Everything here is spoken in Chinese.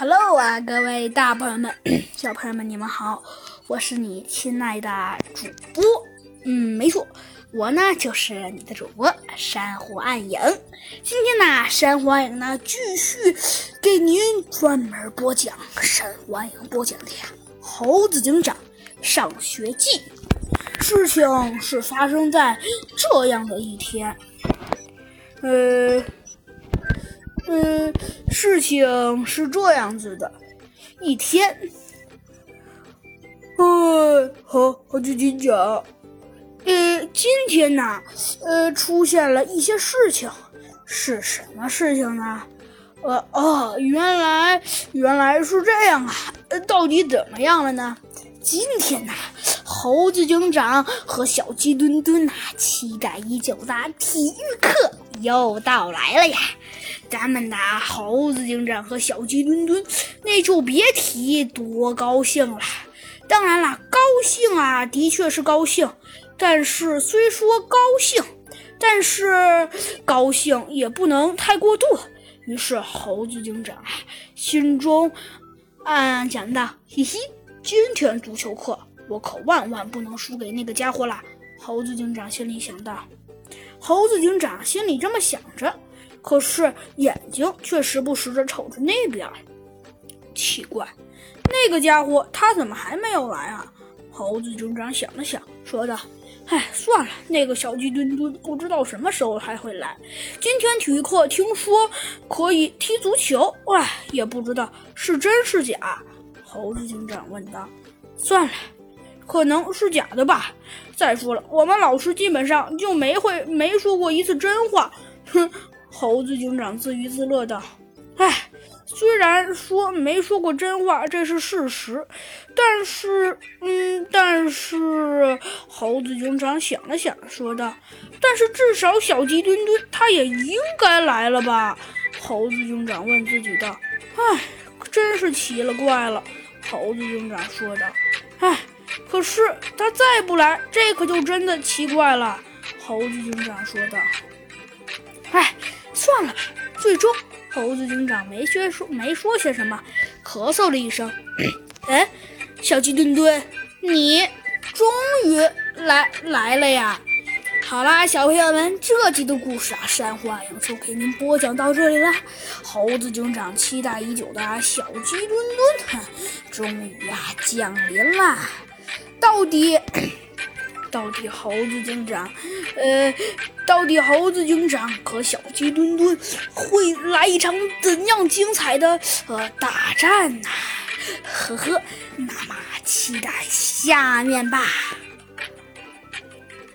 Hello 啊，各位大朋友们、小朋友们，你们好！我是你亲爱的主播，嗯，没错，我呢就是你的主播珊瑚暗影。今天呢，珊瑚暗影呢继续给您专门播讲珊瑚暗影播讲的呀《猴子警长上学记》。事情是发生在这样的一天，呃。嗯，事情是这样子的，一天，呃，好，猴子警长，呃，今天呢，呃，出现了一些事情，是什么事情呢？呃，哦，原来原来是这样啊，呃，到底怎么样了呢？今天呢，猴子警长和小鸡墩墩呐，期待已久的体育课又到来了呀。咱们的猴子警长和小鸡墩墩，那就别提多高兴了。当然了，高兴啊，的确是高兴。但是虽说高兴，但是高兴也不能太过度。于是猴子警长心中暗暗想到：“嘿嘿，今天足球课我可万万不能输给那个家伙了。”猴子警长心里想到。猴子警长心里这么想着。可是眼睛却时不时的瞅着那边，奇怪，那个家伙他怎么还没有来啊？猴子警长想了想，说道：“哎，算了，那个小鸡墩墩不知道什么时候还会来。今天体育课听说可以踢足球，哎，也不知道是真是假。”猴子警长问道：“算了，可能是假的吧。再说了，我们老师基本上就没会没说过一次真话。”哼。猴子警长自娱自乐道：“哎，虽然说没说过真话，这是事实，但是，嗯，但是……”猴子警长想了想，说道：“但是至少小鸡墩墩他也应该来了吧？”猴子警长问自己道：“哎，真是奇了怪了。”猴子警长说道：“哎，可是他再不来，这可就真的奇怪了。”猴子警长说道：“哎。”算了吧，最终猴子警长没说说没说些什么，咳嗽了一声。哎，小鸡墩墩，你终于来来了呀！好啦，小朋友们，这集的故事啊，山花影就给您播讲到这里了。猴子警长期待已久的小鸡墩墩，终于呀降临了。到底？到底猴子警长，呃，到底猴子警长和小鸡墩墩会来一场怎样精彩的呃大战呢？呵呵，那么期待下面吧。